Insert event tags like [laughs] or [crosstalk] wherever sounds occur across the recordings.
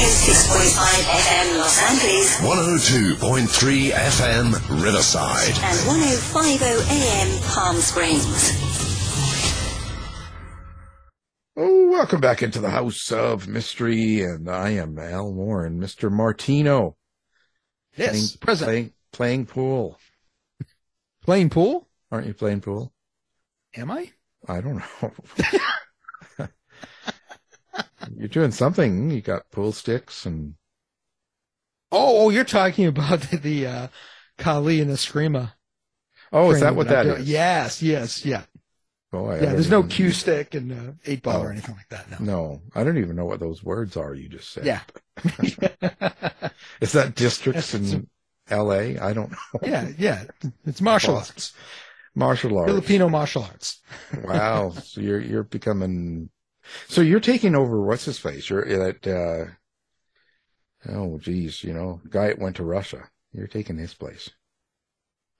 On 106.5 FM Los Angeles 102.3 FM Riverside. and 1050 AM Palm Springs. Oh, welcome back into the House of Mystery, and I am Al Warren, Mr. Martino. Yes, playing, present. Playing, playing pool. Playing pool? Aren't you playing pool? Am I? I don't know. [laughs] You're doing something. You got pool sticks and Oh, oh, you're talking about the, [laughs] the uh, Kali and Eskrima. oh, is that what that doing. Yes, yes, yeah. Oh, yeah, there's no cue stick and uh, eight ball Oh. or anything like that. No. No, I don't even know what those words are you just said. Yeah. [laughs] Is that districts in L.A.? I don't know. yeah, yeah. It's martial arts. Martial arts. Filipino martial arts. wow. [laughs] So you're you're becoming. So you're taking over. What's his face? You're at. Uh, oh, geez. You know, guy that went to Russia. You're taking his place.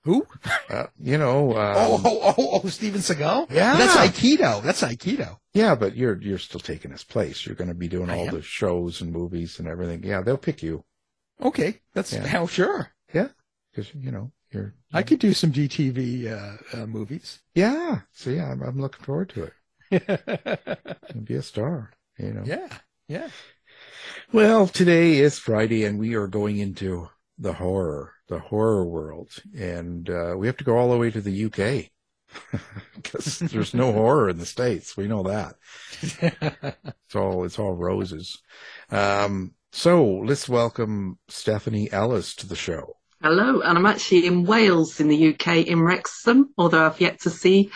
Who? Uh, you know. [laughs] Um, oh, oh, oh, oh, Steven Seagal? Yeah. That's Aikido. That's Aikido. Yeah, but you're you're still taking his place. You're going to be doing I all am? the shows and movies and everything. Yeah, they'll pick you. Okay. That's Yeah. how sure. Yeah, because you know you're. I could do some GTV uh, uh, movies. Yeah. So yeah, I'm, I'm looking forward to it. You'll [laughs] be a star. You know. Yeah, yeah. Well, today is Friday, and we are going into the horror, the horror world, and uh, we have to go all the way to the UK because [laughs] there's no horror in the states. We know that. [laughs] It's all it's all roses. Um, so let's welcome Stephanie Ellis to the show. Hello, and I'm actually in Wales in the UK in Wrexham, although I've yet to see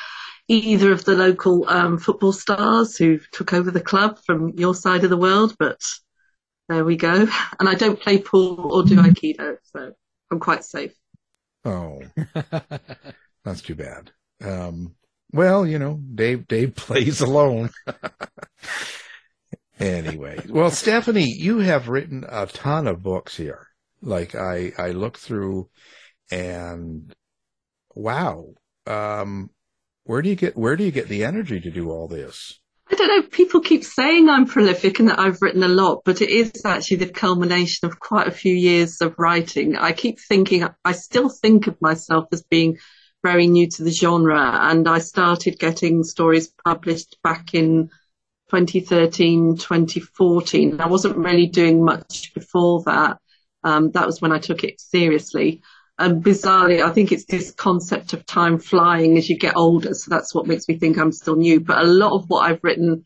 either of the local um, football stars who took over the club from your side of the world, but there we go. [laughs] And I don't play pool or do Aikido, so I'm quite safe. Oh, [laughs] that's too bad. Um, well, you know, Dave Dave [laughs] plays alone. anyway, well, Stephanie, you have written a ton of books here. Like I I look through, and wow, um, where do you get where do you get the energy to do all this? I don't know, people keep saying I'm prolific and that I've written a lot, but it is actually the culmination of quite a few years of writing. I keep thinking, I still think of myself as being very new to the genre, and I started getting stories published back in 2013, 2014. I wasn't really doing much before that. Um, that was when I took it seriously. And bizarrely, I think it's this concept of time flying as you get older. So that's what makes me think I'm still new. But a lot of what I've written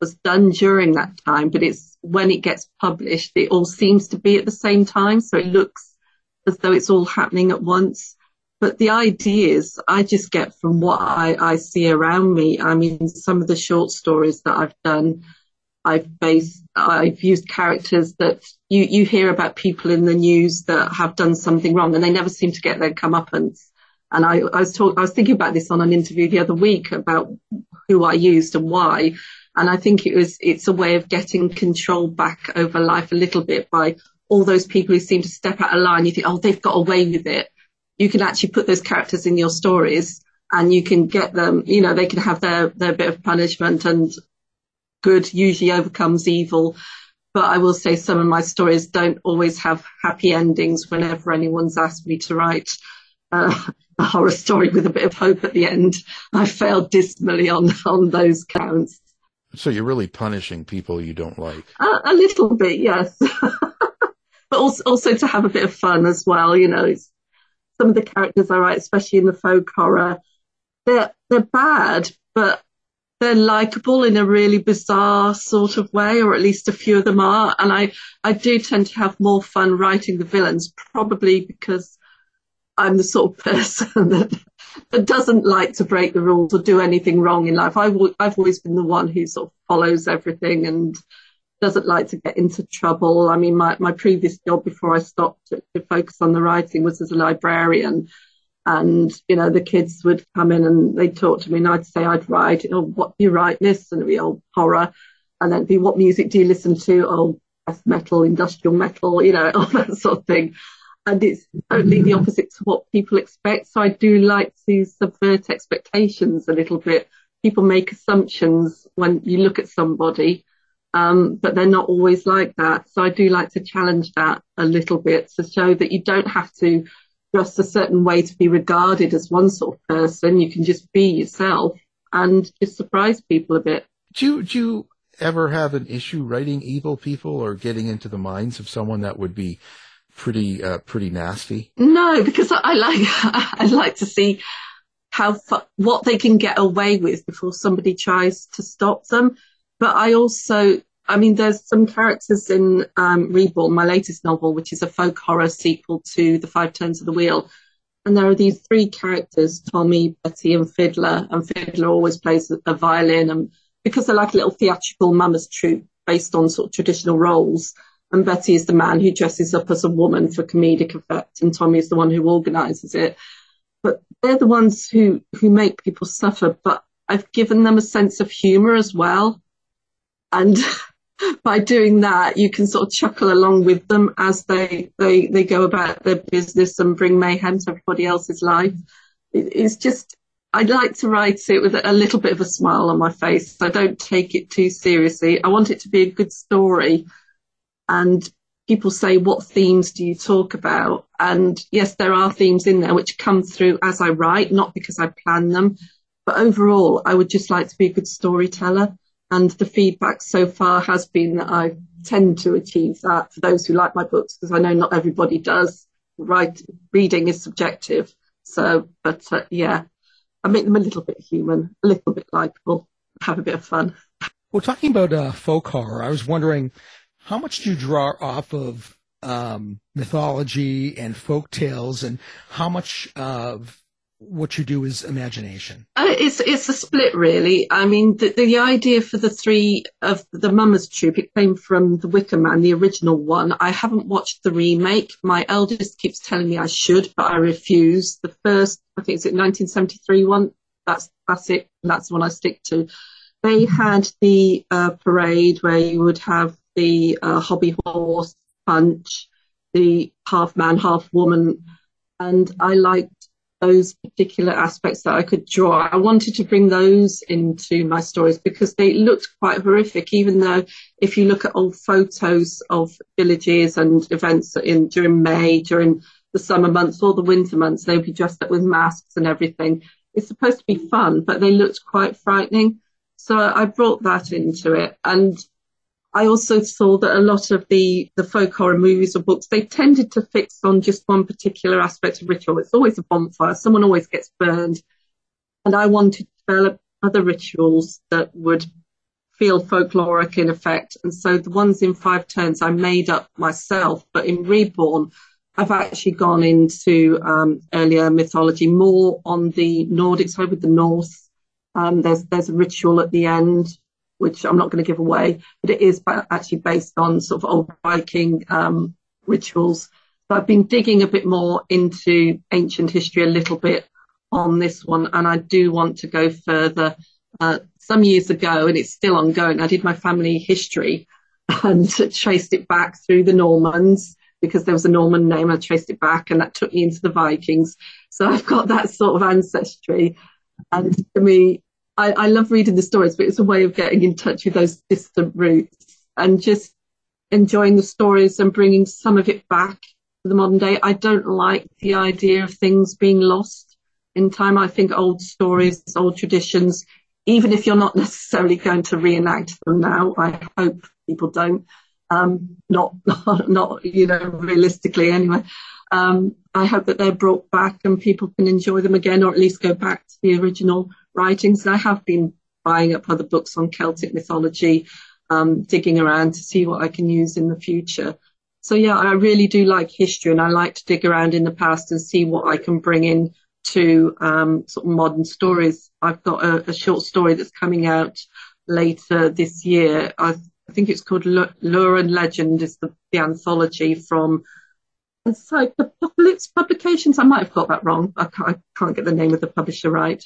was done during that time, but it's when it gets published, it all seems to be at the same time. So it looks as though it's all happening at once. But the ideas I just get from what I, I see around me. I mean, some of the short stories that I've done, I've based, I've used characters that you, you hear about people in the news that have done something wrong and they never seem to get their comeuppance. And I, I was talk, I was thinking about this on an interview the other week about who I used and why. And I think it was, it's a way of getting control back over life a little bit by all those people who seem to step out of line. You think, oh, they've got away with it. You can actually put those characters in your stories and you can get them, you know, they can have their, their bit of punishment and good usually overcomes evil. But I will say some of my stories don't always have happy endings whenever anyone's asked me to write uh, a horror story with a bit of hope at the end. I failed dismally on, on those counts. So you're really punishing people you don't like. Uh, a little bit, yes. [laughs] but also, also to have a bit of fun as well. You know, it's, some of the characters I write, especially in the folk horror, they're, they're bad, but they're likable in a really bizarre sort of way, or at least a few of them are. And I, I do tend to have more fun writing the villains, probably because I'm the sort of person [laughs] that, that doesn't like to break the rules or do anything wrong in life. I've, I've always been the one who sort of follows everything and doesn't like to get into trouble. I mean, my, my previous job before I stopped to, to focus on the writing was as a librarian. And, you know, the kids would come in and they'd talk to me and I'd say I'd write, you know, what do you write this? And it'd be all horror. And then be, what music do you listen to? Oh, death metal, industrial metal, you know, [laughs] all that sort of thing. And it's totally the opposite to what people expect. So I do like to subvert expectations a little bit. People make assumptions when you look at somebody, um, but they're not always like that. So I do like to challenge that a little bit to show that you don't have to dress a certain way to be regarded as one sort of person. You can just be yourself and just surprise people a bit. Do you, do you ever have an issue writing evil people or getting into the minds of someone that would be pretty, uh, pretty nasty? No, because I, I like, [laughs] I like to see how, fu- what they can get away with before somebody tries to stop them. But I also I mean, there's some characters in um, Reborn, my latest novel, which is a folk horror sequel to The Five Turns of the Wheel. And there are these three characters, Tommy, Betty, and Fiddler. And Fiddler always plays a violin. And because they're like a little theatrical mummers troupe based on sort of traditional roles. And Betty is the man who dresses up as a woman for comedic effect. And Tommy is the one who organizes it. But they're the ones who, who make people suffer. But I've given them a sense of humor as well. And [laughs] by doing that, you can sort of chuckle along with them as they, they, they go about their business and bring mayhem to everybody else's life. It, it's just, I like to write it with a little bit of a smile on my face. I don't take it too seriously. I want it to be a good story. And people say, what themes do you talk about? And yes, there are themes in there which come through as I write, not because I plan them. But overall, I would just like to be a good storyteller. And the feedback so far has been that I tend to achieve that for those who like my books, because I know not everybody does. Right, reading is subjective. So, but uh, yeah, I make them a little bit human, a little bit likable, have a bit of fun. Well, talking about uh, folk horror, I was wondering how much do you draw off of um, mythology and folk tales, and how much of what you do is imagination? Uh, it's it's a split, really. I mean, the, the idea for the three of the Mummers Troupe it came from The Wicker Man, the original one. I haven't watched the remake. My eldest keeps telling me I should, but I refuse. The first, I think it's it 1973 one. That's that's it. That's the one I stick to. They had the uh, parade where you would have the uh, hobby horse punch, the half man, half woman, and I liked those particular aspects that I could draw. I wanted to bring those into my stories because they looked quite horrific, even though if you look at old photos of villages and events in during May, during the summer months or the winter months, they'd be dressed up with masks and everything. It's supposed to be fun, but they looked quite frightening. So I brought that into it. And I also saw that a lot of the, the folk horror movies or books, they tended to fix on just one particular aspect of ritual. It's always a bonfire. Someone always gets burned. And I wanted to develop other rituals that would feel folkloric in effect. And so the ones in Five Turns I made up myself, but in Reborn, I've actually gone into um, earlier mythology, more on the Nordic side with the Norse. Um, there's there's a ritual at the end which I'm not going to give away, but it is actually based on sort of old Viking um, rituals. So I've been digging a bit more into ancient history a little bit on this one, and I do want to go further. Uh, some years ago, and it's still ongoing, I did my family history and traced it back through the Normans because there was a Norman name. I traced it back, and that took me into the Vikings. So I've got that sort of ancestry. And to me, I, I love reading the stories, but it's a way of getting in touch with those distant roots and just enjoying the stories and bringing some of it back to the modern day. I don't like the idea of things being lost in time. I think old stories, old traditions, even if you're not [laughs] necessarily going to reenact them now, I hope people don't. Um, not, [laughs] not, you know, realistically anyway. Um, I hope that they're brought back and people can enjoy them again, or at least go back to the original writings. And I have been buying up other books on Celtic mythology, um, digging around to see what I can use in the future. So yeah, I really do like history and I like to dig around in the past and see what I can bring in to um, sort of modern stories. I've got a, a, short story that's coming out later this year. I, I think it's called L- Lure and Legend is the, the anthology from Apocalypse Publications. I might have got that wrong. I can't, I can't, get the name of the publisher right.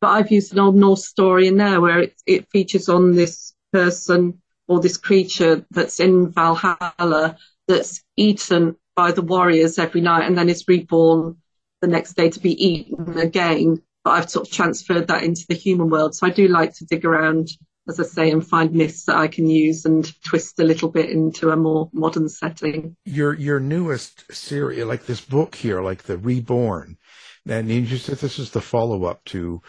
But I've used an Old Norse story in there where it, it features on this person or this creature that's in Valhalla that's eaten by the warriors every night and then is reborn the next day to be eaten again. But I've sort of transferred that into the human world. So I do like to dig around, as I say, and find myths that I can use and twist a little bit into a more modern setting. Your your newest series, like this book here, like the Reborn, and you said this is the follow up to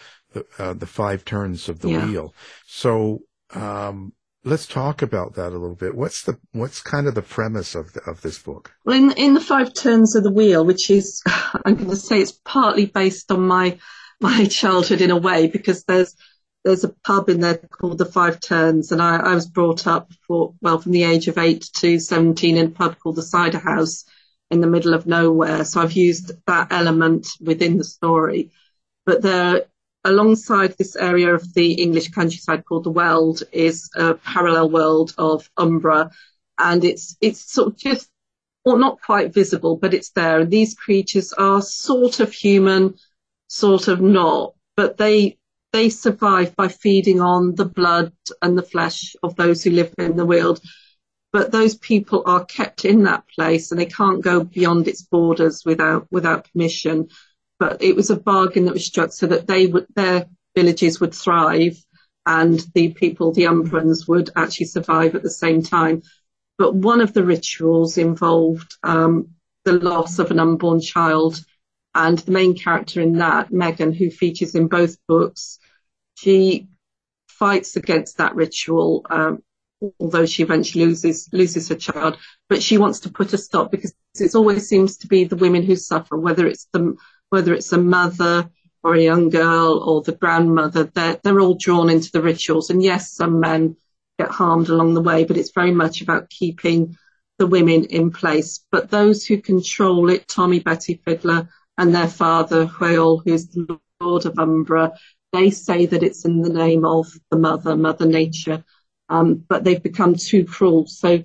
uh, the five turns of the yeah. wheel. So um, let's talk about that a little bit. What's the what's kind of the premise of the, of this book? Well, in in the five turns of the wheel, which is [laughs] I'm going to say it's partly based on my my childhood in a way because there's there's a pub in there called the Five Turns, and I, I was brought up for well from the age of eight to seventeen in a pub called the Cider House in the middle of nowhere. So I've used that element within the story. But there alongside this area of the English countryside called the Weald is a parallel world of Umbra, and it's it's sort of just well not quite visible, but it's there. And these creatures are sort of human, sort of not, but they they survive by feeding on the blood and the flesh of those who live in the Weald. But those people are kept in that place and they can't go beyond its borders without without permission but it was a bargain that was struck so that they would their villages would thrive and the people, the Umbrans, would actually survive at the same time. But one of the rituals involved um, the loss of an unborn child, and the main character in that, Megan, who features in both books, she fights against that ritual. Um, although she eventually loses loses her child, but she wants to put a stop because it always seems to be the women who suffer, whether it's the whether it's a mother or a young girl or the grandmother, they're, they're all drawn into the rituals. And yes, some men get harmed along the way, but it's very much about keeping the women in place. But those who control it, Tommy, Betty Fiddler, and their father, Huel, who's the Lord of Umbra, they say that it's in the name of the mother, Mother Nature. Um, but they've become too cruel. So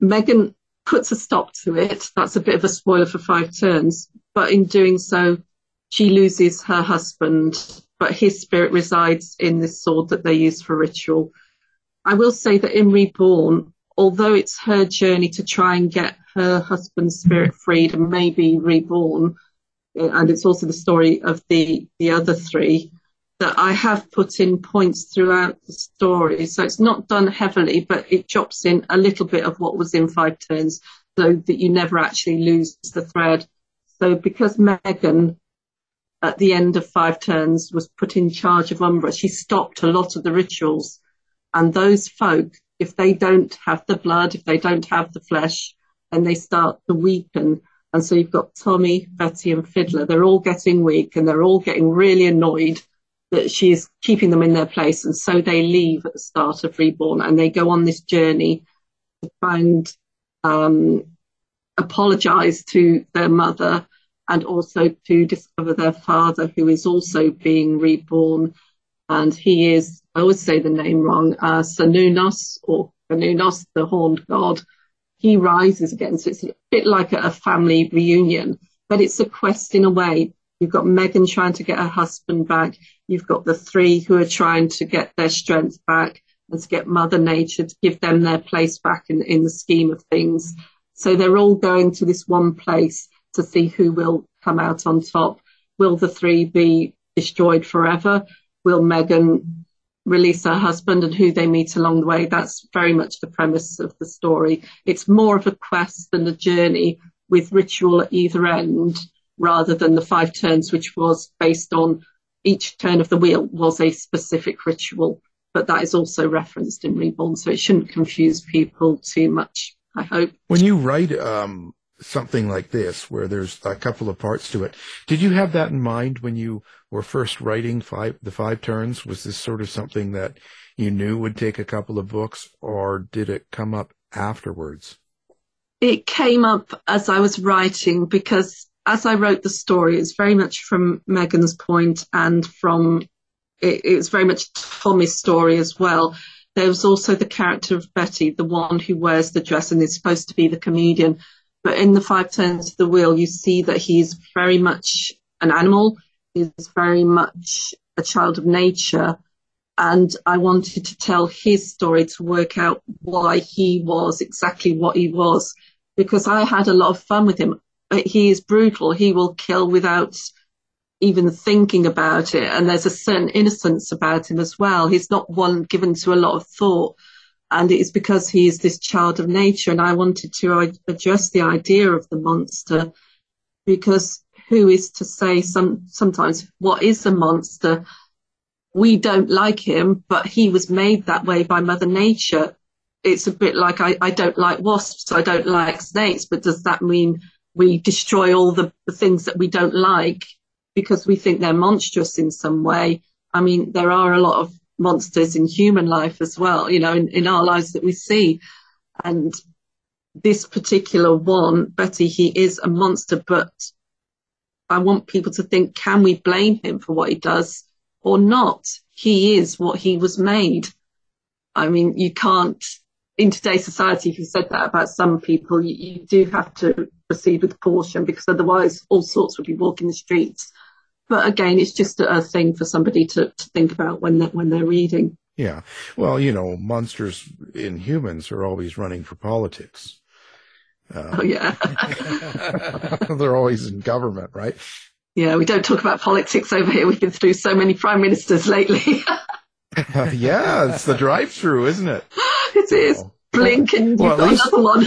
Megan puts a stop to it. That's a bit of a spoiler for Five Turns. But in doing so, she loses her husband, but his spirit resides in this sword that they use for ritual. I will say that in Reborn, although it's her journey to try and get her husband's spirit freed and maybe reborn, eh, and it's also the story of the, the other three, that I have put in points throughout the story. So it's not done heavily, but it drops in a little bit of what was in Five Turns so that you never actually lose the thread. So because Megan at the end of Five Turns was put in charge of Umbra, she stopped a lot of the rituals. And those folk, if they don't have the blood, if they don't have the flesh, then they start to weaken. And so you've got Tommy, Betty and Fiddler. They're all getting weak and they're all getting really annoyed that she's keeping them in their place. And so they leave at the start of Reborn and they go on this journey to find, um, apologize to their mother and also to discover their father, who is also being reborn. And he is, I always say the name wrong, uh, Cernunnos or Cernunnos, the horned god. He rises again. So it's a bit like a, a family reunion, but it's a quest in a way. You've got Megan trying to get her husband back. You've got the three who are trying to get their strength back and to get Mother Nature to give them their place back in, in the scheme of things. So they're all going to this one place to see who will come out on top. Will the three be destroyed forever? Will Megan release her husband and who they meet along the way? That's very much the premise of the story. It's more of a quest than a journey with ritual at either end rather than the five turns, which was based on each turn of the wheel was a specific ritual, but that is also referenced in Reborn, so it shouldn't confuse people too much. I hope. When you write um, something like this, where there's a couple of parts to it, did you have that in mind when you were first writing five, the five turns? Was this sort of something that you knew would take a couple of books, or did it come up afterwards? It came up as I was writing because as I wrote the story, it's very much from Megan's point and from it, it was very much Tommy's story as well. There was also the character of Betty, the one who wears the dress and is supposed to be the comedian. But in the Five Turns of the Wheel, you see that he's very much an animal. He's very much a child of nature. And I wanted to tell his story to work out why he was exactly what he was, because I had a lot of fun with him he is brutal. He will kill without even thinking about it. And there's a certain innocence about him as well. He's not one given to a lot of thought. And it is because he is this child of nature. And I wanted to address the idea of the monster because who is to say some, sometimes what is a monster? We don't like him, but he was made that way by Mother Nature. It's a bit like I, I don't like wasps, I don't like snakes, but does that mean we destroy all the, the things that we don't like because we think they're monstrous in some way. I mean, there are a lot of monsters in human life as well, you know, in, in our lives that we see. And this particular one, Betty, he is a monster, but I want people to think, can we blame him for what he does or not? He is what he was made. I mean, you can't in today's society, if you said that about some people, you, you, do have to proceed with caution because otherwise all sorts would be walking the streets. But again, it's just a, a thing for somebody to, to think about when they're, when they're reading. Yeah. Well, you know, monsters in humans are always running for politics. Uh, oh, yeah. [laughs] they're always in government, right? Yeah, we don't talk about politics over here. We've been through so many prime ministers lately. [laughs] yeah, it's the drive through, isn't it? [laughs] it is. Blink and you've got another one.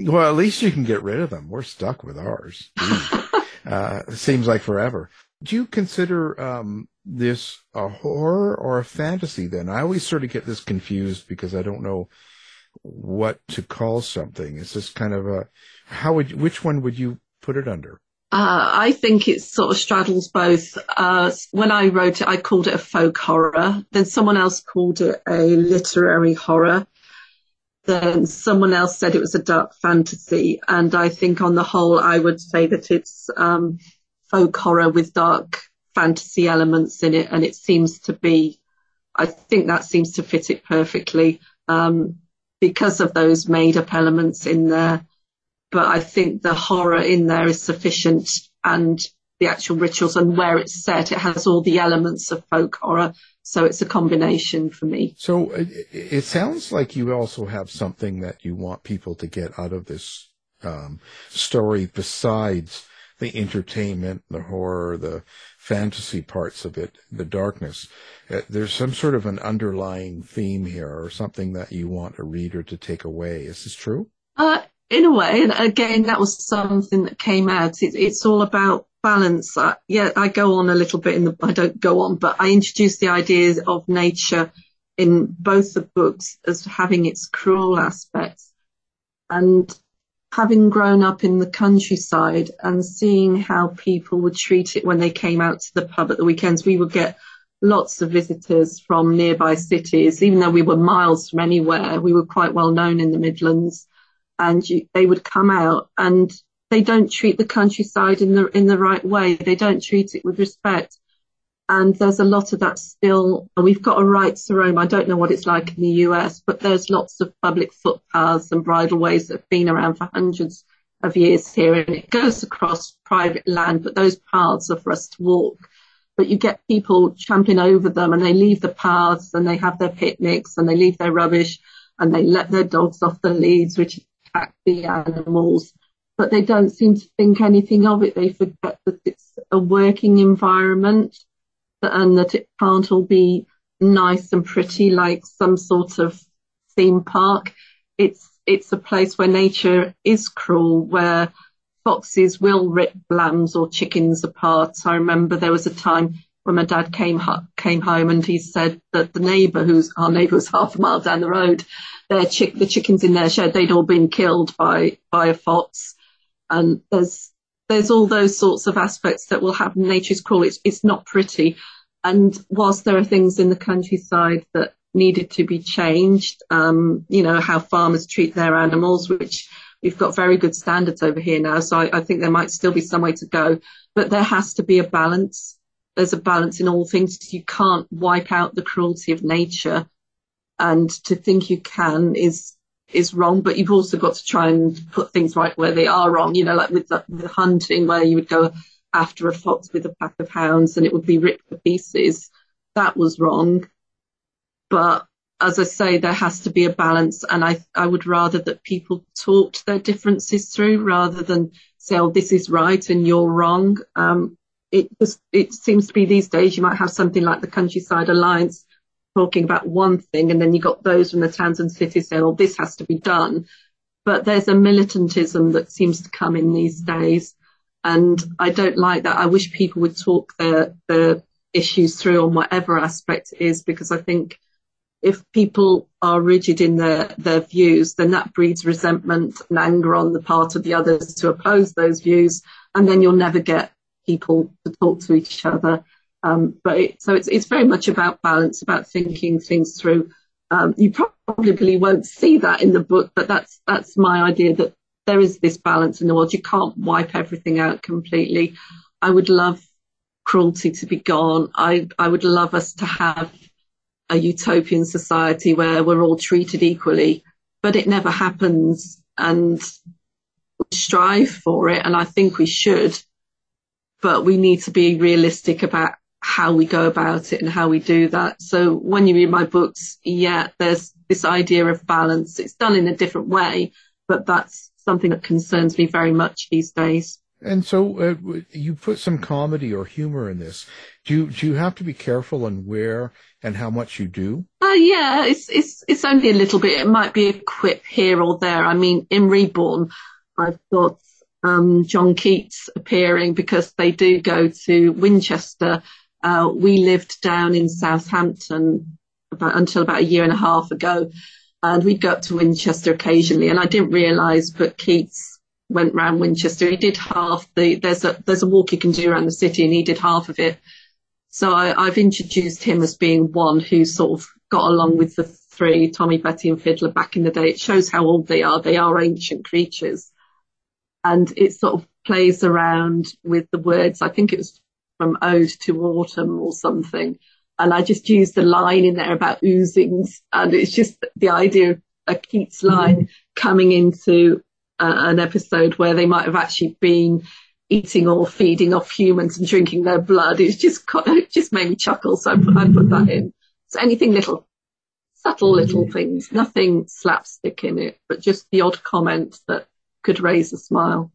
well, at least you can get rid of them. We're stuck with ours. Uh, seems like forever. Do you consider um, this a horror or a fantasy then? I always sort of get this confused because I don't know what to call something. Is this kind of a, how would, which one would you put it under? Uh, I think it sort of straddles both. Uh, when I wrote it, I called it a folk horror. Then someone else called it a literary horror. Then someone else said it was a dark fantasy. And I think on the whole, I would say that it's um, folk horror with dark fantasy elements in it. And it seems to be, I think that seems to fit it perfectly um, because of those made up elements in there but I think the horror in there is sufficient and the actual rituals and where it's set, it has all the elements of folk horror. So it's a combination for me. So it, it sounds like you also have something that you want people to get out of this um, story besides the entertainment, the horror, the fantasy parts of it, the darkness. Uh, there's some sort of an underlying theme here or something that you want a reader to take away. Is this true? Uh, in a way, and again, that was something that came out. It, it's all about balance. I, yeah, I go on a little bit in the, I don't go on, but I introduce the ideas of nature in both the books as having its cruel aspects. And having grown up in the countryside and seeing how people would treat it when they came out to the pub at the weekends, we would get lots of visitors from nearby cities, even though we were miles from anywhere. We were quite well known in the Midlands and you, they would come out and they don't treat the countryside in the in the right way. They don't treat it with respect. And there's a lot of that still. And we've got a right to roam. I don't know what it's like in the US, but there's lots of public footpaths and bridleways that have been around for hundreds of years here, and it goes across private land. But those paths are for us to walk. But you get people trampling over them, and they leave the paths, and they have their picnics, and they leave their rubbish, and they let their dogs off the leads, which attack the animals, but they don't seem to think anything of it. They forget that it's a working environment and that it can't all be nice and pretty like some sort of theme park. It's it's a place where nature is cruel, where foxes will rip lambs or chickens apart. I remember there was a time when my dad came came home and he said that the neighbour, who's our neighbour, was [laughs] half a mile down the road, their chick, the chickens in their shed, they'd all been killed by by a fox. And there's there's all those sorts of aspects that will happen. Nature's cruel. It's it's not pretty. And whilst there are things in the countryside that needed to be changed, um, you know how farmers treat their animals, which we've got very good standards over here now. So I, I think there might still be some way to go, but there has to be a balance. There's a balance in all things. You can't wipe out the cruelty of nature and to think you can is is wrong, but you've also got to try and put things right where they are wrong. You know, like with the, the hunting, where you would go after a fox with a pack of hounds and it would be ripped to pieces. That was wrong. But as I say, there has to be a balance, and I I would rather that people talked their differences through rather than say, "Oh, this is right and you're wrong." Um, it just it seems to be these days you might have something like the Countryside Alliance talking about one thing, and then you got those from the towns and cities saying, "Oh, this has to be done." But there's a militantism that seems to come in these days, and I don't like that. I wish people would talk their their issues through on whatever aspect it is, because I think if people are rigid in their their views, then that breeds resentment and anger on the part of the others to oppose those views, and then you'll never get people to talk to each other. Um, but it, so it's it's very much about balance, about thinking things through. Um, you probably won't see that in the book, but that's that's my idea that there is this balance in the world. You can't wipe everything out completely. I would love cruelty to be gone. I I would love us to have a utopian society where we're all treated equally, but it never happens, and we strive for it, and I think we should. But we need to be realistic about how we go about it and how we do that. So when you read my books, yeah, there's this idea of balance. It's done in a different way, but that's something that concerns me very much these days. And so uh, you put some comedy or humor in this. Do you, do you have to be careful on where and how much you do? Uh, yeah, it's, it's, it's only a little bit. It might be a quip here or there. I mean, in Reborn, I've got um, John Keats appearing because they do go to Winchester uh, we lived down in Southampton about, until about a year and a half ago, and we'd go up to Winchester occasionally. And I didn't realise, but Keats went round Winchester. He did half the. There's a there's a walk you can do around the city, and he did half of it. So I, I've introduced him as being one who sort of got along with the three, Tommy, Betty, and Fiddler, back in the day. It shows how old they are. They are ancient creatures, and it sort of plays around with the words. I think it was from Ode to Autumn or something. And I just used the line in there about oozings. And it's just the idea of a Keats line coming into uh, an episode where they might have actually been eating or feeding off humans and drinking their blood. It's just, [laughs] it just made me chuckle. So I put, I put that in. So anything little, subtle little things, nothing slapstick in it, but just the odd comment that could raise a smile.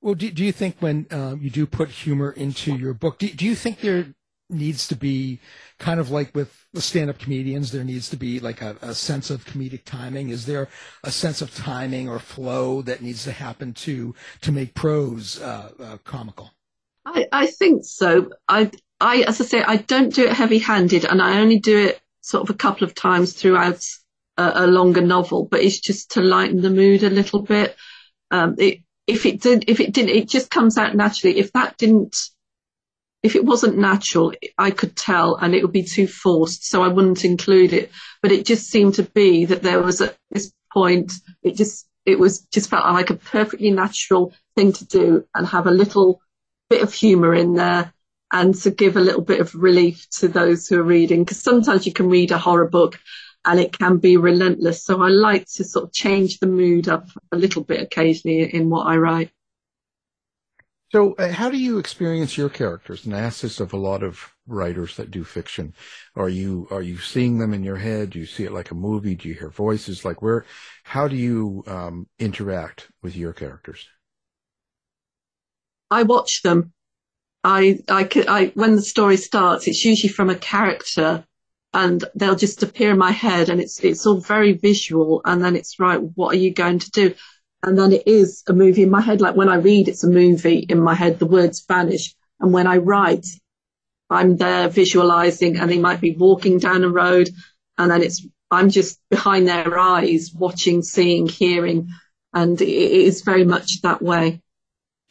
Well, do, do you think when um, you do put humor into your book, do, do you think there needs to be kind of like with the stand-up comedians, there needs to be like a, a, sense of comedic timing? Is there a sense of timing or flow that needs to happen to to make prose uh, uh, comical? I, I think so. I, I, as I say, I don't do it heavy-handed, and I only do it sort of a couple of times throughout a, a longer novel. But it's just to lighten the mood a little bit. Um, it, if it did, if it didn't, it just comes out naturally. If that didn't, if it wasn't natural, I could tell and it would be too forced. So I wouldn't include it. But it just seemed to be that there was at this point, it just, it was just felt like a perfectly natural thing to do and have a little bit of humor in there and to give a little bit of relief to those who are reading. Because sometimes you can read a horror book and it can be relentless. So I like to sort of change the mood up a little bit occasionally in what I write. So, uh, how do you experience your characters? And I ask this of a lot of writers that do fiction. Are you are you seeing them in your head? Do you see it like a movie? Do you hear voices? Like where? How do you um, interact with your characters? I watch them. I, I, I, when the story starts, it's usually from a character and they'll just appear in my head and it's it's all very visual and then it's right what are you going to do? And then it is a movie in my head like when i read it's a movie in my head the words vanish. And when i write i'm there visualizing and they might be walking down a road and then it's i'm just behind their eyes watching seeing hearing and it is very much that way.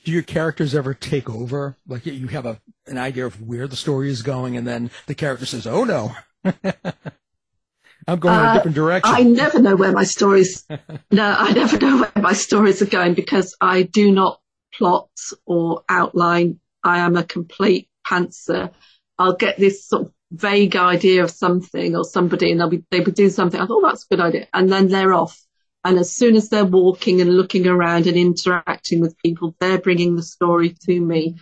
Do your characters ever take over? Like you have a an idea of where the story is going and then the character says oh no [laughs] I'm going uh, a different direction. I never know where my stories. [laughs] no, I never know where my stories are going because I do not plot or outline. I am a complete pantser. I'll get this sort of vague idea of something or somebody, and they'll be they would do something. I thought oh, that's a good idea, and then they're off. And as soon as they're walking and looking around and interacting with people, they're bringing the story to me.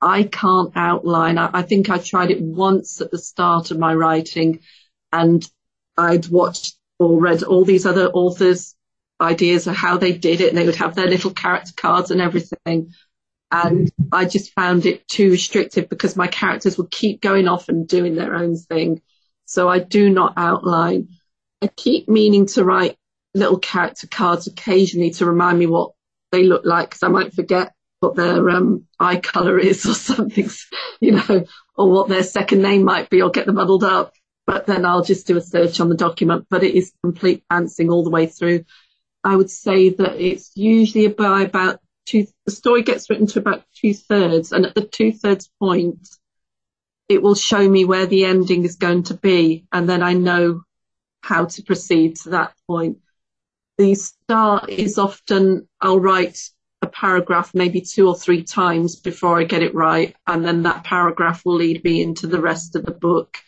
I can't outline. I, I think I tried it once at the start of my writing, and I'd watched or read all these other authors' ideas of how they did it, and they would have their little character cards and everything. And I just found it too restrictive because my characters would keep going off and doing their own thing. So I do not outline. I keep meaning to write little character cards occasionally to remind me what they look like because I might forget what their um, eye color is or [laughs] something, you know, or what their second name might be or get them muddled up. But then I'll just do a search on the document. But it is complete pantsing all the way through. I would say that it's usually by about two, the story gets written to about two thirds, and at the two thirds point, it will show me where the ending is going to be, and then I know how to proceed to that point. The start is often I'll write a paragraph maybe two or three times before I get it right, and then that paragraph will lead me into the rest of the book.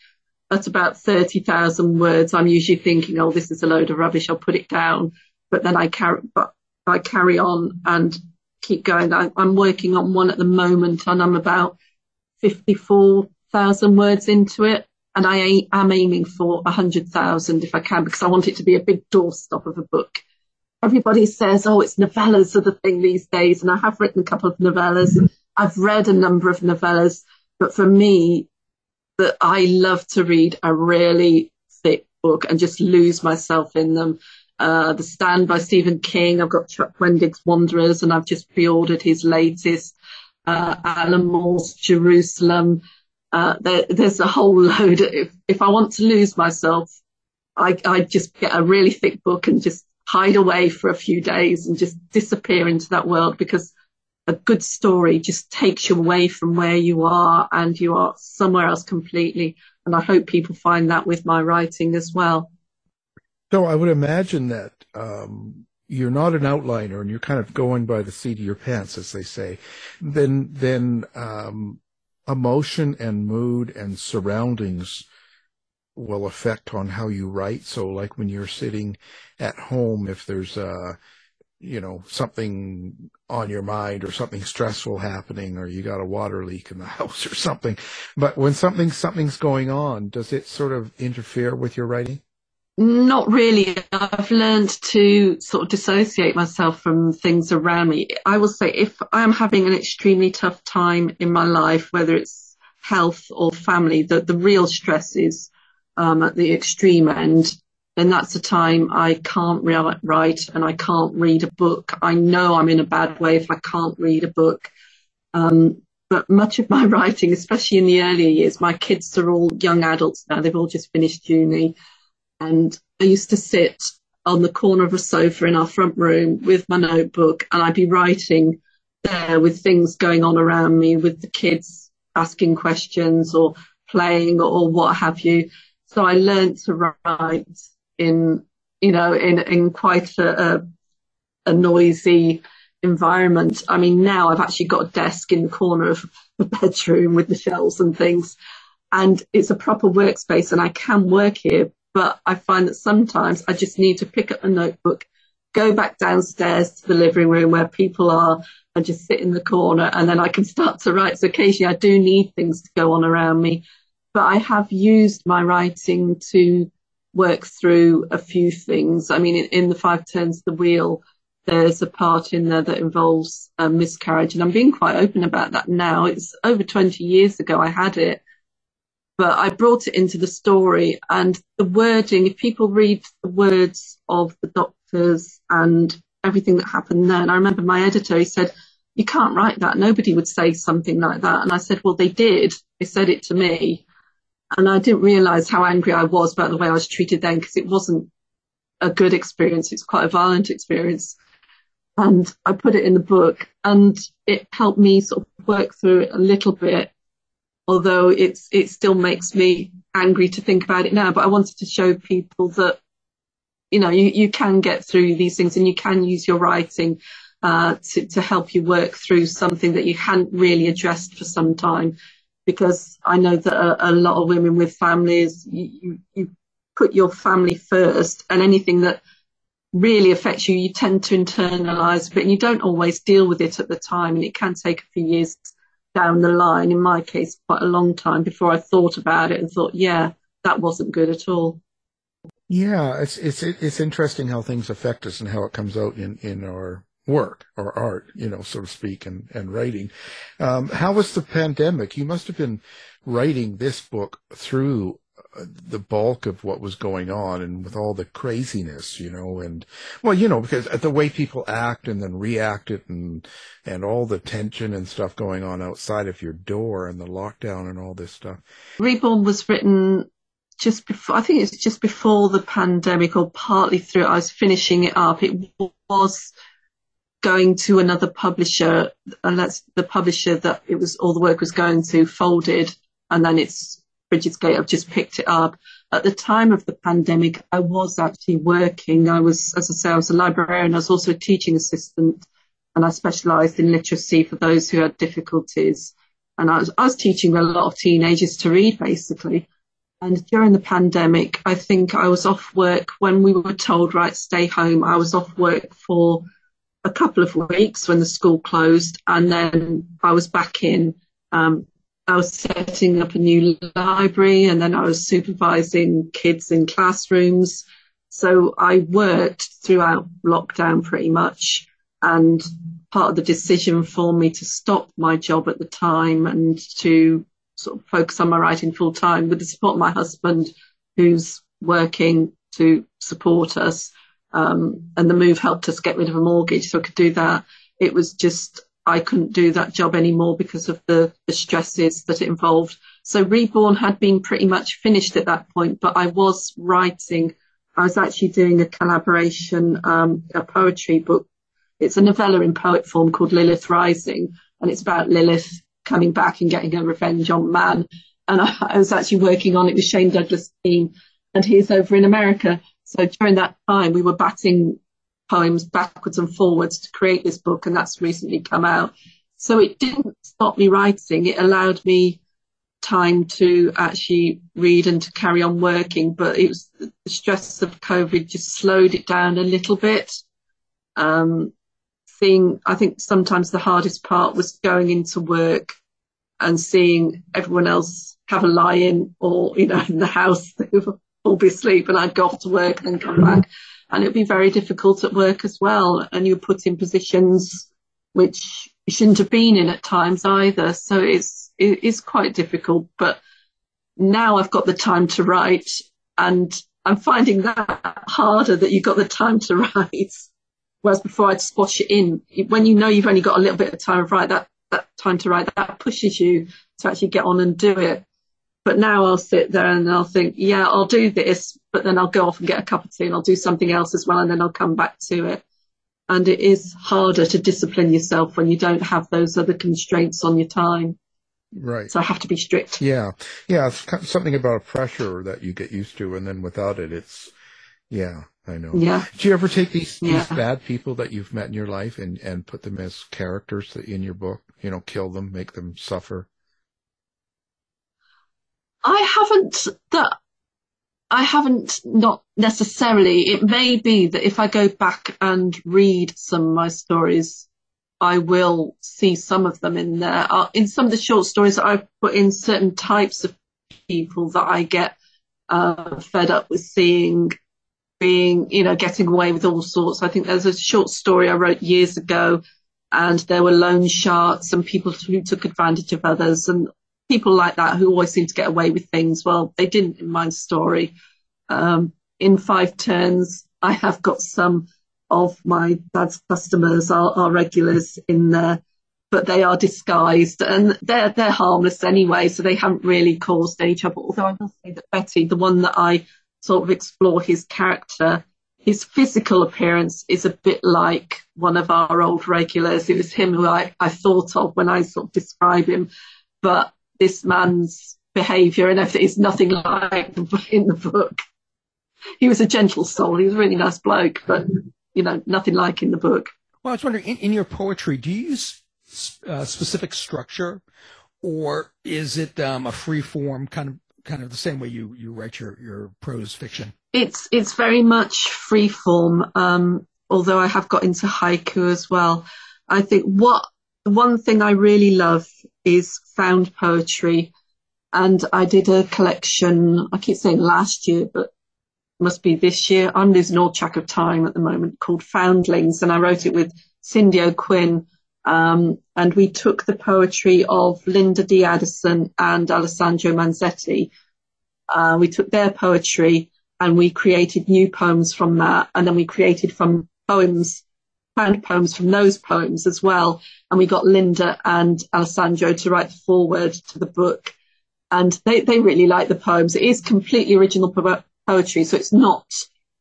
At about 30,000 words, I'm usually thinking, oh, this is a load of rubbish, I'll put it down. But then I carry, but I carry on and keep going. I, am working on one at the moment and I'm about 54,000 words into it. And I am aiming for 100,000 if I can, because I want it to be a big doorstop of a book. Everybody says, oh, it's novellas are the thing these days. And I have written a couple of novellas. I've read a number of novellas. But for me, that I love to read a really thick book and just lose myself in them uh, The Stand by Stephen King. I've got Chuck Wendig's Wanderers, and I've just pre-ordered his latest, uh, Alan Moore's Jerusalem. Uh, there, there's a whole load. If, if I want to lose myself, I, I just get a really thick book and just hide away for a few days and just disappear into that world because a good story just takes you away from where you are and you are somewhere else completely. And I hope people find that with my writing as well. So I would imagine that um, you're not an outliner and you're kind of going by the seat of your pants, as they say. Then, then um, emotion and mood and surroundings will affect on how you write. So, like when you're sitting at home, if there's a you know something on your mind or something stressful happening or you got a water leak in the [laughs] house or something but when something something's going on does it sort of interfere with your writing not really. I've learned to sort of dissociate myself from things around me. I will say if I am having an extremely tough time in my life, whether it's health or family, that the real stress is um, at the extreme end, then that's a time I can't re- write and I can't read a book. I know I'm in a bad way if I can't read a book. Um, but much of my [laughs] writing, especially in the earlier years, my kids are all young adults now. They've all just finished uni. And I used to sit on the corner of a sofa in our front room with my notebook and I'd be writing there with things going on around me, with the kids asking questions or playing or what have you. So I learned to write in, you know, in, in quite a, a, a noisy environment. I mean, now I've actually got a desk in the corner of the [laughs] bedroom with the shelves and things. And it's a proper workspace and I can work here, but I find that sometimes I just need to pick up a notebook, go back downstairs to the living room where people are and just sit in the corner and then I can start to write. So occasionally I do need things to go on around me, but I have used my writing to work through a few things. I mean, in, in the five turns of the wheel, there's a part in there that involves a miscarriage and I'm being quite open about that now. It's over 20 years ago I had it but I brought it into the story and the wording, if people read the words of the doctors and everything that happened there, I remember my editor, he said, you can't write that. Nobody would say something like that. And I said, well, they did. They said it to me. And I didn't realize how angry I was about the way I was treated then because it wasn't a good experience. It's quite a violent experience. And I put it in the book and it helped me sort of work through it a little bit although it's it still makes me angry to think about it now. But I wanted to show people that you know you, you can get through these things and you can use your writing uh, to to help you work through something that you hadn't really addressed for some time. Because I know that a, a lot of women with families, you, you, you put your family first, and anything that really affects you, you tend to internalize it, and you don't always deal with it at the time, and it can take a few years down the line. In my case, quite a long time before I thought about it and thought, yeah, that wasn't good at all. Yeah, it's it's it's interesting how things affect us and how it comes out in in our work or art, you know, so to speak, and and writing. Um, how was the pandemic? You must have been writing this book through the bulk of what was going on and with all the craziness, you know, and well, you know, because the way people act and then react it and, and all the tension and stuff going on outside of your door and the lockdown and all this stuff. Reborn was written just before, I think it's just before the pandemic or partly through I was finishing it up. It was going to another publisher and that's the publisher that it was all the work was going to folded and then it's Brigid's Gate. I've just picked it up. At the time of the pandemic, I was actually working. I was, as I say, I was a librarian. I was also a teaching assistant and I specialised in literacy for those who had difficulties. And I was, I was teaching a lot of teenagers to read basically. And during the pandemic, I think I was off work when we were told, right, stay home. I was off work for a couple of weeks when the school closed and then I was back in. Um, I was setting up a new library and then I was supervising kids in classrooms. So I worked throughout lockdown pretty much. And part of the decision for me to stop my job at the time and to sort of focus on my writing full time with the support of my husband, who's working to support us. Um, and the move helped us get rid of a mortgage so I could do that. It was just I couldn't do that job anymore because of the, the stresses that it involved. So Reborn had been pretty much finished at that point, but I was writing. I was actually doing a collaboration, um, a poetry book. It's a novella in poet form called Lilith Rising, and it's about Lilith coming back and getting a revenge on man. And I, [laughs] I was actually working on it with Shane Douglas Dean, and he's over in America. So during that time, we were batting poems backwards and forwards to create this book, and that's recently come out. So it didn't stop me writing. It allowed me time to actually read and to carry on working, but it was the stress of COVID just slowed it down a little bit. Um, seeing, I think sometimes the hardest part was going into work and seeing everyone else have a lie in or, you know, in the house, [laughs] all be asleep and I'd go off to work and then come mm-hmm. back and it'd be very difficult at work as well. And you're put in positions which you shouldn't have been in at times either. So it's it is quite difficult. But now I've got the time to write, and I'm finding that harder that you've got the time to [laughs] write. Whereas before I'd squash it in. When you know you've only got a little bit of time to write, that that time to write that pushes you to actually get on and do it. But now I'll sit there and I'll think, yeah, I'll do this, but then I'll go off and get a cup of tea and I'll do something else as well, and then I'll come back to it. And it is harder to discipline yourself when you don't have those other constraints on your time. Right. So I have to be strict. Yeah. Yeah. It's something about a pressure that you get used to. And then without it, it's, yeah, I know. Yeah. Do you ever take these, yeah. these bad people that you've met in your life and, and put them as characters in your book? You know, kill them, make them suffer? I haven't that I haven't not necessarily. It may be that if I go back and read some of my stories, I will see some of them in there. Uh, in some of the short stories that I've put in certain types of people that I get uh, fed up with seeing being, you know, getting away with all sorts. I think there's a short story I wrote years ago and there were loan sharks and people who took advantage of others and people like that who always seem to get away with things. Well, they didn't in my story. Um, in Five Turns, I have got some of my dad's customers are, are regulars in there, but they are disguised and they're they're harmless anyway, so they haven't really caused any trouble. Although I will say that Betty, the one that I sort of explore his character, his physical appearance is a bit like one of our old regulars. It was him who I, I thought of when I sort of describe him. But this man's behaviour and everything is nothing like in the book. He was a gentle soul. He was a really nice bloke, but you know, nothing like in the book. Well, I was wondering, in, in your poetry, do you use uh, specific structure, or is it um, a free form kind of kind of the same way you you write your your prose fiction? It's it's very much free form. Um, although I have got into haiku as well. I think what one thing I really love is found poetry, and I did a collection. I keep saying last year, but must be this year. I'm losing all track of time at the moment. Called Foundlings, and I wrote it with Cindy O'Quinn. Um, and we took the poetry of Linda D. Addison and Alessandro Manzetti. Uh, we took their poetry and we created new poems from that. And then we created from poems, found poems from those poems as well. And we got Linda and Alessandro to write the foreword to the book. And they, they really like the poems. It is completely original po- poetry. So it's not,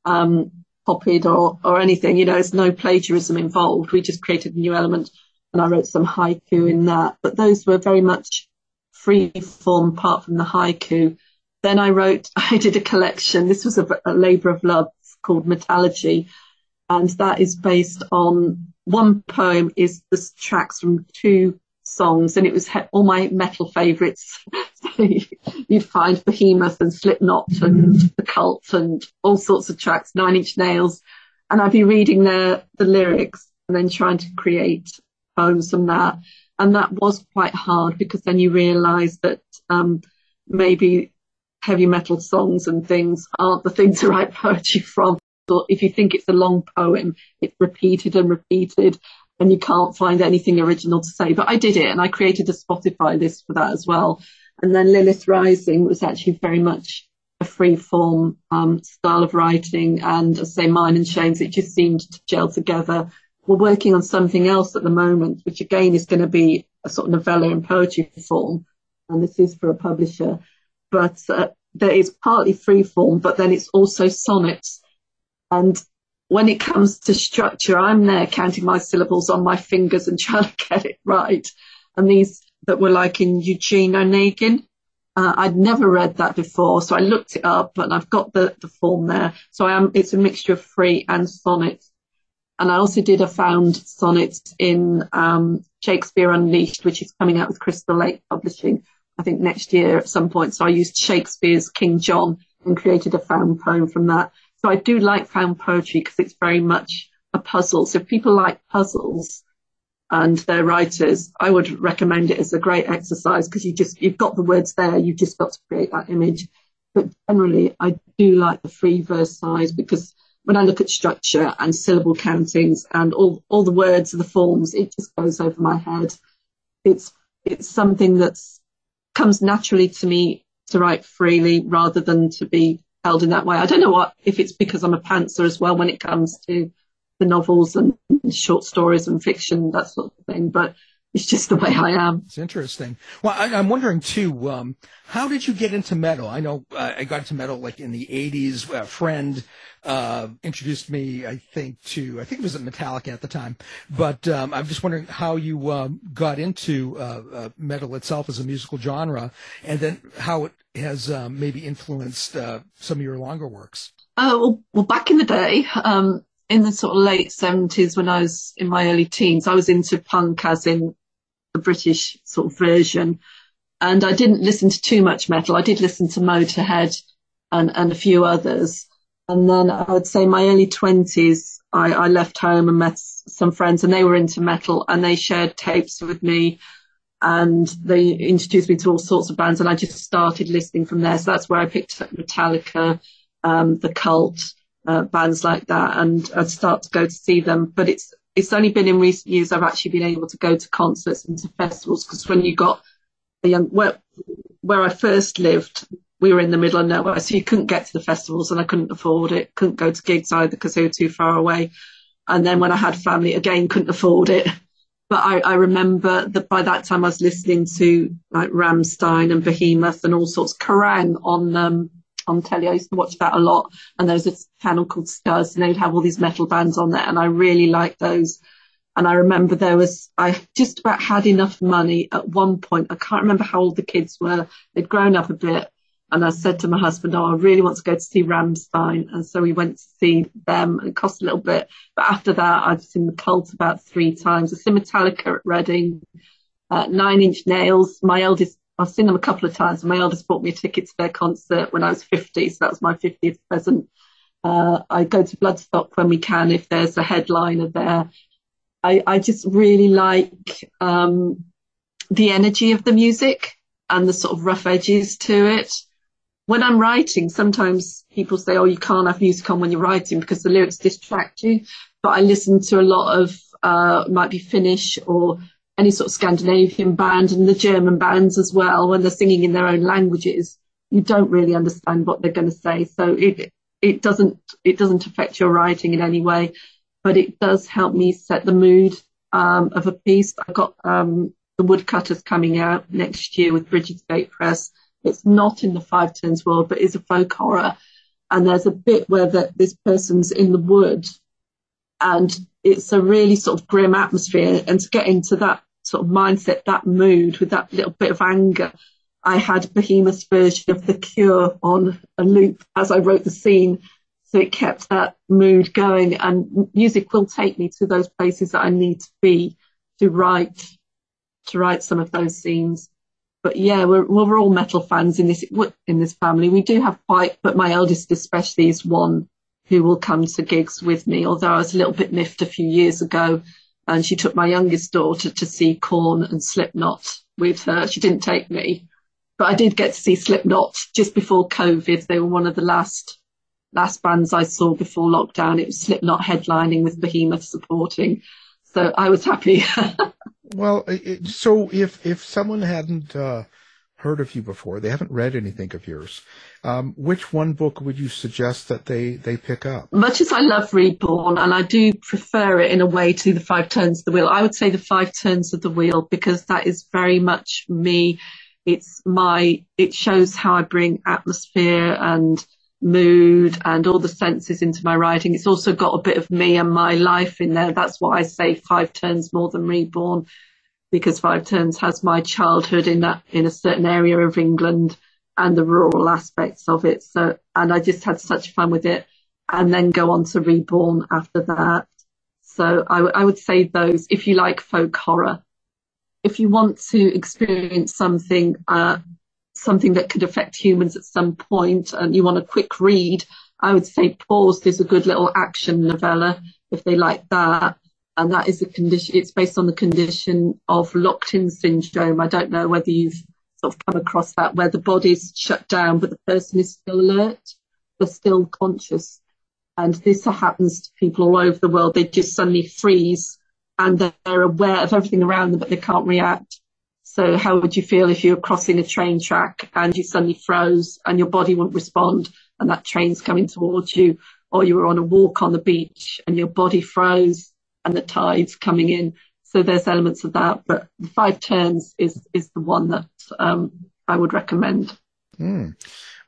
um, copied or, or anything. You know, there's no plagiarism involved. We just created a new element and I wrote some haiku in that. But those were very much free form apart from the haiku. Then I wrote, [laughs] I did a collection. This was a, a labour of love called Metallurgy. And that is based on one poem is the tracks from two songs and it was he- all my metal favourites. [laughs] you'd find Behemoth and Slipknot and The Cult and all sorts of tracks, Nine Inch Nails. And I'd be reading the, the lyrics and then trying to create poems from that. And that was quite hard because then you realise that um, maybe heavy metal songs and things aren't the thing to write [laughs] poetry from. If you think it's a long poem, it's repeated and repeated and you can't find anything original to say. But I did it and I created a Spotify list for that as well. And then Lilith Rising was actually very much a free form um, style of writing. And I say, mine and Shane's, it just seemed to gel together we're working on something else at the moment, which again is going to be a sort of novella and poetry form. And this is for a publisher, but uh, there is partly free form, but then it's also sonnets. And when it comes to structure, I'm there counting my syllables on my fingers and [laughs] trying to get it right. And these that were like in Eugene Onegin, uh, I'd never read that before, so I looked it up and I've got the, the form there. So I am, it's a mixture of free and sonnets. And I also did a found sonnet in um, Shakespeare Unleashed, which is coming out with Crystal Lake Publishing, I think next year at some point. So I used Shakespeare's King John and created a found poem from that. So I do like found poetry because it's very much a puzzle. So if people like puzzles and they're writers, I would recommend it as a great exercise because you just, you've got the words there. You've just got to create that image. But generally, I do like the free verse size because when I look at structure and syllable countings and all, all the words and the forms, it just goes over my head. It's, it's something that's comes naturally to me to write freely rather than to be held in that way. I don't know what, if it's because I'm a pantser as well when it comes to the novels and short stories and fiction, that sort of thing, but it's just the way I am. It's interesting. Well, I, am wondering too, um, how did you get into metal? I know uh, I got into metal like in the 80s. A friend uh, introduced me, I think, to, I think it was at Metallica at the time. But um, I'm just wondering how you um, got into uh, uh, metal itself as a musical genre and then how it has um, maybe influenced uh, some of your longer works. Uh, well, well, back in the day, um, in the sort of late 70s when I was in my early teens, I was into punk as in the British sort of version. And I didn't listen to too much metal. I did listen to Motorhead and, and a few others. And then I would say my early twenties, I, I left home and met some friends and they were into metal and they shared tapes with me and they introduced me to all sorts of bands and I just started listening from there. So that's where I picked up Metallica, um, the cult, uh, bands like that and I'd start to go to see them. But it's it's only been in recent years I've actually been able to go to concerts and to festivals because when you got a young where where I first lived, we were in the middle of nowhere, so you couldn't get to the festivals and I couldn't afford it. Couldn't go to gigs either because they were too far away. And then when I had family, again, couldn't afford it. But I, I remember that by that time I was listening to like Rammstein and Behemoth and all sorts, Kerrang on um, on telly. I used to watch that a lot. And there was a channel called Stars and they'd have all these metal bands on there. And I really liked those. And I remember there was, I just about had enough money at one point. I can't remember how old the kids were. They'd grown up a bit. And I said to my husband, Oh, I really want to go to see Rammstein. And so we went to see them. It cost a little bit. But after that, I've seen the cult about three times. I've seen Metallica at Reading, uh, Nine Inch Nails. My eldest, I've seen them a couple of times. My eldest bought me a ticket to their concert when I was 50. So that was my 50th present. Uh, I go to Bloodstock when we can if there's a headliner there. I, I just really like um, the energy of the music and the sort of rough edges to it. When I'm writing, sometimes people say, "Oh, you can't have music on when you're writing because the lyrics distract you." But I listen to a lot of uh, might be Finnish or any sort of Scandinavian band and the German bands as well. When they're singing in their own languages, you don't really understand what they're going to say. So it it doesn't it doesn't affect your writing in any way but it does help me set the mood um, of a piece. I've got um, the Woodcutters coming out next year with Brigid's Gate Press. It's not in the Five Turns world, but is a folk horror. And there's a bit where the, this person's in the wood, and it's a really sort of grim atmosphere. And to get into that sort of mindset, that mood with that little bit of anger, I had Behemoth's version of The Cure on a loop as I wrote the scene so it kept that mood going and music will take me to those places that I need to be to write, to write some of those scenes. But yeah, we're, we're all metal fans in this, in this family. We do have quite, but my eldest especially is one who will come to gigs with me. Although I was a little bit miffed a few years ago and she took my youngest daughter to see Korn and Slipknot with her. She didn't take me, but I did get to see Slipknot just before COVID. They were one of the last last bands I saw before lockdown. It was Slipknot headlining with Behemoth supporting. So I was happy. [laughs] well, so if if someone hadn't uh, heard of you before, they haven't read anything of yours, um, which one book would you suggest that they they pick up? Much as I love Reborn, and I do prefer it in a way to the Five Turns of the Wheel, I would say the Five Turns of the Wheel because that is very much me. It's my. It shows how I bring atmosphere and mood and all the senses into my writing. It's also got a bit of me and my life in there. That's why I say Five Turns more than Reborn, because Five Turns has my childhood in that in a certain area of England and the rural aspects of it. So, and I just had such fun with it, and then go on to Reborn after that. So I, w- I would say those if you like folk horror. If you want to experience something uh, something that could affect humans at some point and you want a quick read, I would say Paused is a good little action novella if they like that. And that is a condition, it's based on the condition of locked in syndrome. I don't know whether you've sort of come across that where the body's shut down, but the person is still alert, they're still conscious. And this happens to people all over the world. They just suddenly freeze and they're aware of everything around them, but they can't react. So how would you feel if you were crossing a train track and you suddenly froze and your body wouldn't respond and that train's coming towards you? Or you were on a walk on the beach and your body froze and the tide's coming in. So there's elements of that, but the five turns is, is the one that, um, I would recommend. Mm.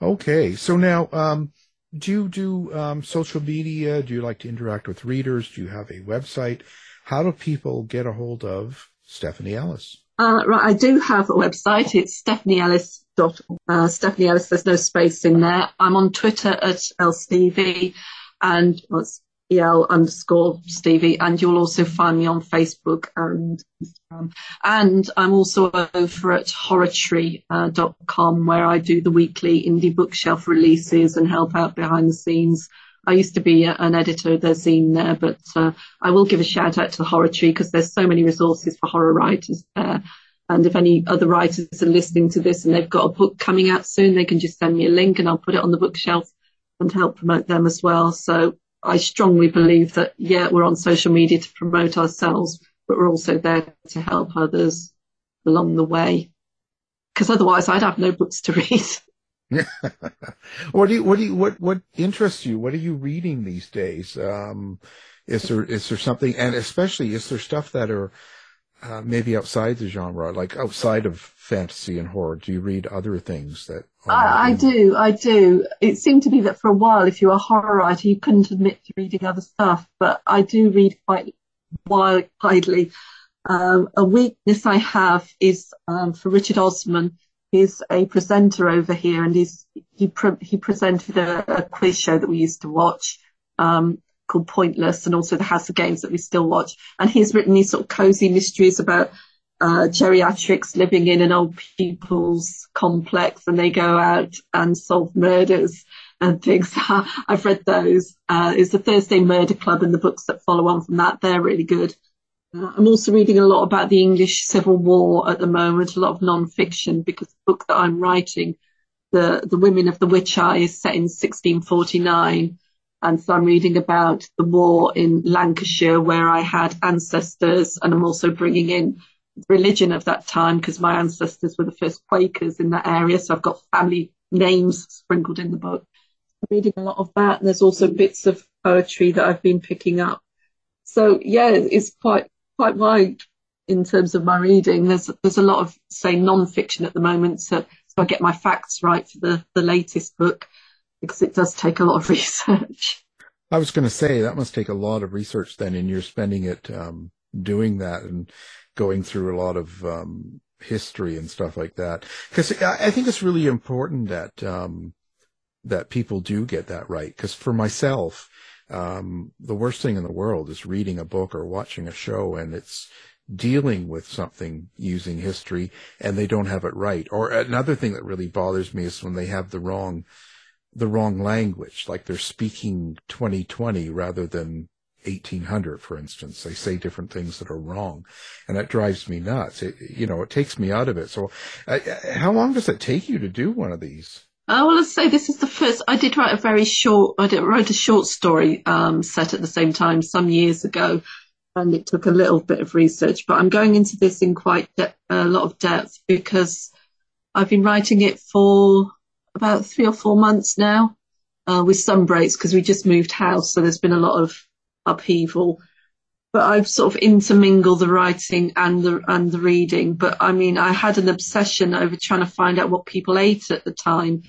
Okay. So now, um, do you do um, social media? Do you like to interact with readers? Do you have a website? How do people get a hold of Stephanie Ellis? Uh, right, I do have a website. It's Stephanie Ellis. Dot, uh, Stephanie Ellis. There's no space in there. I'm on Twitter at lstevie, and well, it's el underscore Stevie, and you'll also find me on Facebook and Instagram. And I'm also over at horrortree.com, uh, where I do the weekly indie bookshelf releases and help out behind the scenes I used to be an editor of their zine there, but uh, I will give a shout out to the because there's so many resources for horror writers there. And if any other writers are listening to this and they've got a book coming out soon, they can just send me a link and I'll put it on the bookshelf and help promote them as well. So I strongly believe that, yeah, we're on social media to promote ourselves, but we're also there to help others along the way. Because otherwise I'd have no books to read. [laughs] [laughs] what do you what do you what what interests you? What are you reading these days? Um, is there is there something, and especially is there stuff that are uh, maybe outside the genre, like outside of fantasy and horror? Do you read other things that? I, I do, I do. It seemed to be that for a while, if you were a horror writer, you couldn't admit to reading other stuff. But I do read quite widely. Um, a weakness I have is um, for Richard Osman. He's a presenter over here, and he's he pre- he presented a, a, quiz show that we used to watch um, called Pointless, and also the House of Games that we still watch. And he's written these sort of cozy mysteries about uh, geriatrics living in an old people's complex, and they go out and solve murders and things. [laughs] I've read those. Uh, it's the Thursday Murder Club and the books that follow on from that. They're really good. Uh, I'm also reading a lot about the English Civil War at the moment, a lot of non-fiction because the book that I'm writing, the, the Women of the Witch Eye is set in 1649. And so I'm reading about the war in Lancashire where I had ancestors and I'm also bringing in religion of that time because my ancestors were the first Quakers in that area. So I've got family names sprinkled in the book reading a lot of that. And there's also bits of poetry that I've been picking up. So yeah, it's quite quite wide in terms of my reading. There's there's a lot of say non-fiction at the moment, so, so I get my facts right for the the latest book because it does take a lot of [laughs] research. I was going to say that must take a lot of research then, and you're spending it um, doing that and going through a lot of um, history and stuff like that. Because I think it's really important that um, that people do get that right. Because for myself, um, the worst thing in the world is reading a book or watching a show and it's dealing with something using history and they don't have it right. Or another thing that really bothers me is when they have the wrong, the wrong language, like they're speaking 2020 rather than 1800, for instance. They say different things that are wrong, and that drives me nuts. It, you know, it takes me out of it. So, uh, how long does it take you to do one of these? I want to say this is the first. I did write a very short. I did write a short story um, set at the same time some years ago, and it took a little bit of research. But I'm going into this in quite de- a lot of depth because I've been writing it for about three or four months now, uh, with some breaks because we just moved house, so there's been a lot of upheaval. But I've sort of intermingled the writing and the and the reading. But I mean, I had an obsession over trying to find out what people ate at the time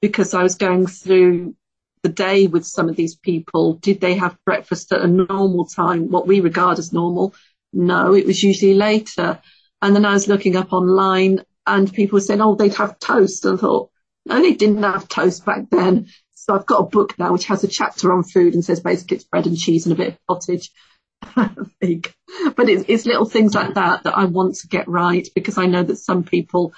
because I was going through the day with some of these people. Did they have breakfast at a normal time, what we regard as normal? No, it was usually later. And then I was looking up online and people were saying, oh, they'd have toast. And I thought, no, they didn't have toast back then. So I've got a book now which has a chapter on food and says basically it's bread and cheese and a bit of pottage. [laughs] but it's, it's little things like that that I want to get right because I know that some people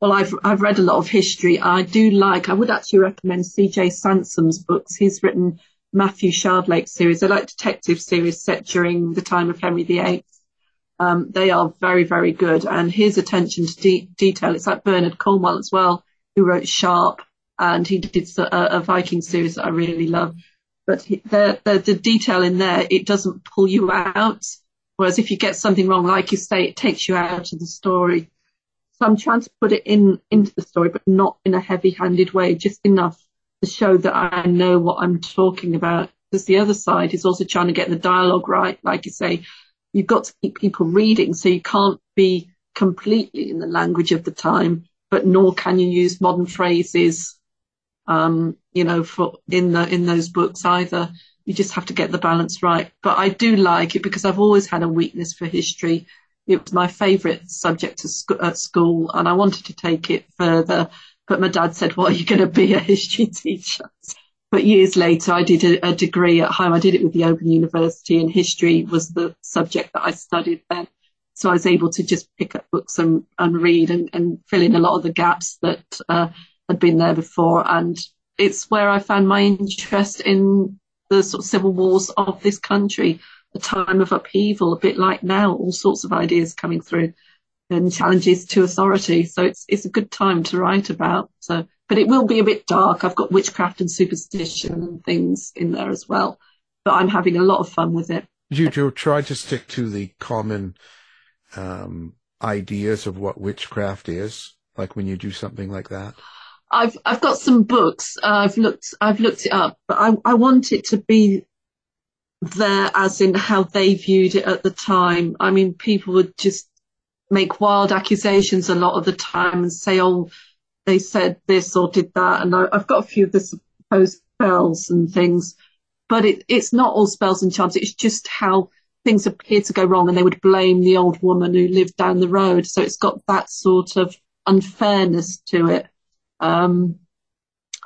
well, I've I've read a lot of history. I do like. I would actually recommend C.J. Sansom's books. He's written Matthew Shardlake series. They're like detective series set during the time of Henry VIII. Um, they are very very good, and his attention to de- detail. It's like Bernard Cornwell as well, who wrote Sharpe, and he did a, a Viking series that I really love. But he, the, the the detail in there, it doesn't pull you out. Whereas if you get something wrong, like you say, it takes you out of the story. So I'm trying to put it in into the story, but not in a heavy-handed way, just enough to show that I know what I'm talking about. Because the other side is also trying to get the dialogue right. Like you say, you've got to keep people reading, so you can't be completely in the language of the time, but nor can you use modern phrases, um, you know, for in the in those books either. You just have to get the balance right. But I do like it because I've always had a weakness for history it was my favourite subject at school, and I wanted to take it further. But my dad said, "What "Well, are you're going to be a history [laughs] teacher." But years later, I did a, a, degree at home. I did it with the Open University, and history was the subject that I studied then. So I was able to just pick up books and, and read and, and fill in a lot of the gaps that uh, had been there before. And it's where I found my interest in the sort of civil wars of this country a time of upheaval, a bit like now, all sorts of ideas coming through and challenges to authority. So it's it's a good time to write about. So, but it will be a bit dark. I've got witchcraft and superstition and things in there as well. But I'm having a lot of fun with it. You try to stick to the common um, ideas of what witchcraft is, like when you do something like that. I've I've got some books. Uh, I've looked I've looked it up, but I I want it to be there as in how they viewed it at the time. I mean, people would just make wild accusations a lot of the time and say, oh, they said this or did that. And I, have got a few of the supposed spells and things, but it, it's not all spells and charms. It's just how things appear to go wrong and they would blame the old woman who lived down the road. So it's got that sort of unfairness to it. Um,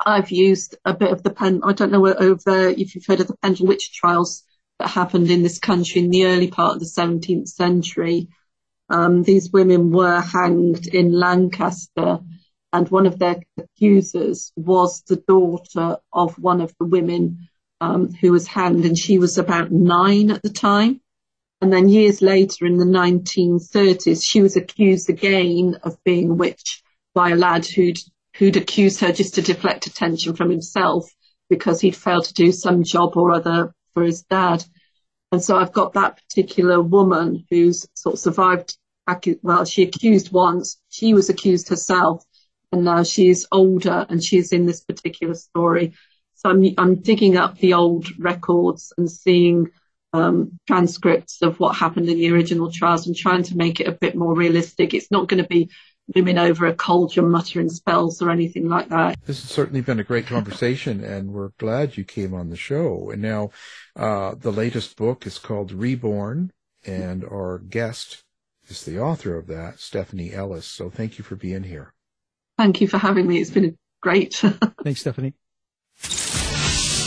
I've used a bit of the pen. I don't know over if you've heard of the Pendle Witch trials that happened in this country in the early part of the 17th century. Um, these women were hanged in Lancaster, and one of their accusers was the daughter of one of the women um, who was hanged, and she was about nine at the time. And then years later, in the 1930s, she was accused again of being a witch by a lad who'd who'd accused her just to deflect attention from himself because he'd failed to do some job or other for his dad. And so I've got that particular woman who's sort of survived. Well, she accused once, she was accused herself, and now she's older and she's in this particular story. So I'm, I'm digging up the old records and seeing um, transcripts of what happened in the original trials and trying to make it a bit more realistic. It's not going to be looming over a cauldron muttering spells or anything like that. This has certainly been a great conversation, and we're glad you came on the show. And now, uh, the latest book is called Reborn, and our guest is the author of that, Stephanie Ellis. So thank you for being here. Thank you for having me. It's been great. [laughs] Thanks, Stephanie.